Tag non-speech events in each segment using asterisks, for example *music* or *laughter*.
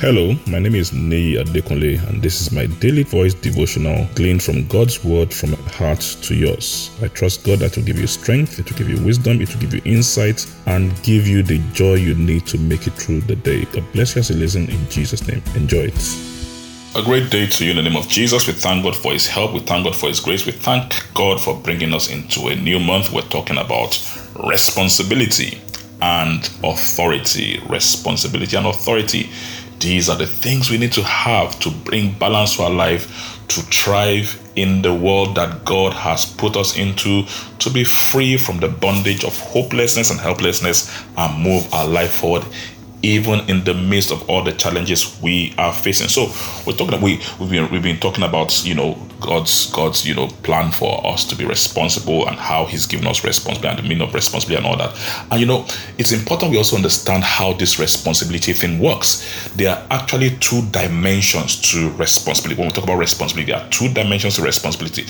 Hello, my name is Nei Adekunle, and this is my daily voice devotional gleaned from God's word from my heart to yours. I trust God that will give you strength, it will give you wisdom, it will give you insight, and give you the joy you need to make it through the day. God bless you as you listen in Jesus' name. Enjoy it. A great day to you in the name of Jesus. We thank God for His help. We thank God for His grace. We thank God for bringing us into a new month. We're talking about responsibility and authority. Responsibility and authority these are the things we need to have to bring balance to our life, to thrive in the world that God has put us into, to be free from the bondage of hopelessness and helplessness, and move our life forward even in the midst of all the challenges we are facing. So we're talking we we've been we've been talking about you know God's God's you know plan for us to be responsible and how He's given us responsibility and the meaning of responsibility and all that. And you know it's important we also understand how this responsibility thing works. There are actually two dimensions to responsibility. When we talk about responsibility, there are two dimensions to responsibility.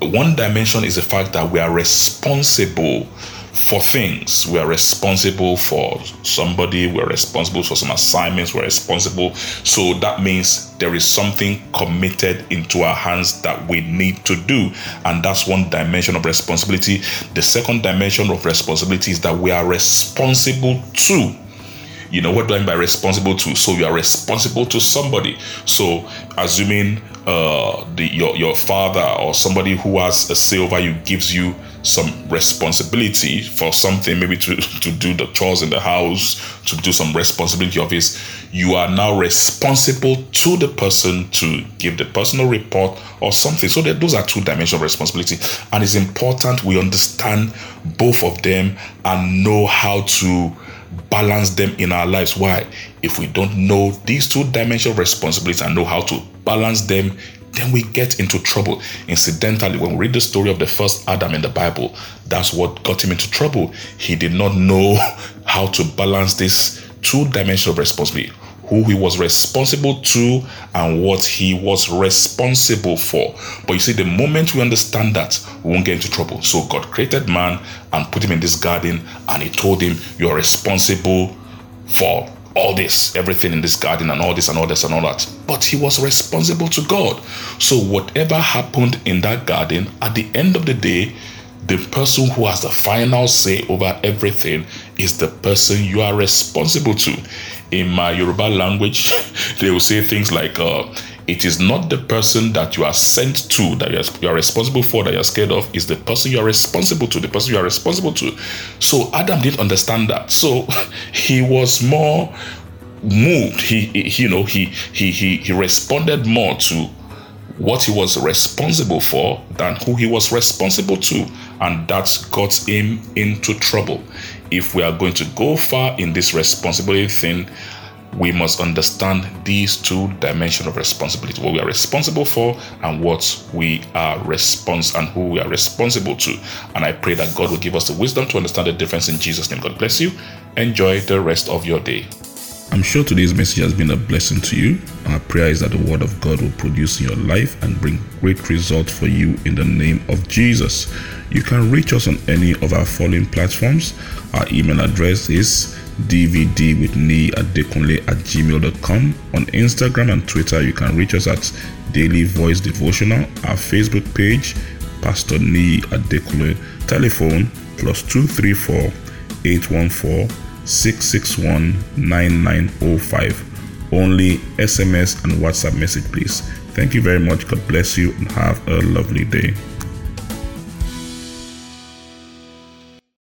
One dimension is the fact that we are responsible for things. We are responsible for somebody, we're responsible for some assignments, we're responsible. So that means there is something committed into our hands that we need to do. And that's one dimension of responsibility. The second dimension of responsibility is that we are responsible to you know what do i mean by responsible to so you are responsible to somebody so assuming uh the your, your father or somebody who has a say over you gives you some responsibility for something, maybe to, *laughs* to do the chores in the house, to do some responsibility of his, you are now responsible to the person to give the personal report or something. So that those are two dimensions of responsibility. And it's important we understand both of them and know how to balance them in our lives. Why? If we don't know these two dimensions of responsibility and know how to balance them then we get into trouble. Incidentally, when we read the story of the first Adam in the Bible, that's what got him into trouble. He did not know *laughs* how to balance this two dimension of responsibility who he was responsible to and what he was responsible for. But you see, the moment we understand that, we won't get into trouble. So God created man and put him in this garden, and he told him, You are responsible for all this, everything in this garden, and all this, and all this, and all that. But he was responsible to God. So, whatever happened in that garden, at the end of the day, the person who has the final say over everything is the person you are responsible to. In my Yoruba language, *laughs* they will say things like, uh, it is not the person that you are sent to that you are, responsible for that you're scared of is the person you are responsible to the person you are responsible to. So adam didn't understand that. So *laughs* he was more moved. He, he you know he, he he he responded more to what he was responsible for than who he was responsible to. And that got him into trouble. If we are going to go far in this responsibility thing we must understand these two dimensions of responsibility what we are responsible for and what we are respons and who we are responsible to and i pray that god will give us the wisdom to understand the difference in jesus name god bless you enjoy the rest of your day I'm sure today's message has been a blessing to you. Our prayer is that the Word of God will produce in your life and bring great results for you in the name of Jesus. You can reach us on any of our following platforms. Our email address is dvd with me at dekunle at gmail.com. On Instagram and Twitter, you can reach us at Daily Voice Devotional. Our Facebook page, Pastor Nee Adekunle. Telephone plus 234 814 661 9905. Only SMS and WhatsApp message, please. Thank you very much. God bless you and have a lovely day.